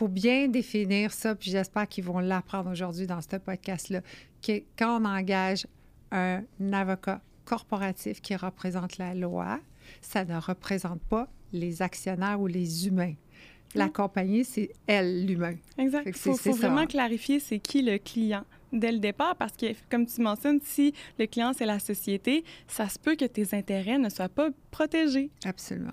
faut bien définir ça, puis j'espère qu'ils vont l'apprendre aujourd'hui dans ce podcast-là, que quand on engage un avocat corporatif qui représente la loi, ça ne représente pas les actionnaires ou les humains. La hein? compagnie, c'est elle, l'humain. Exact. Il faut, faut vraiment clarifier c'est qui le client dès le départ parce que, comme tu mentionnes, si le client, c'est la société, ça se peut que tes intérêts ne soient pas protégés. Absolument.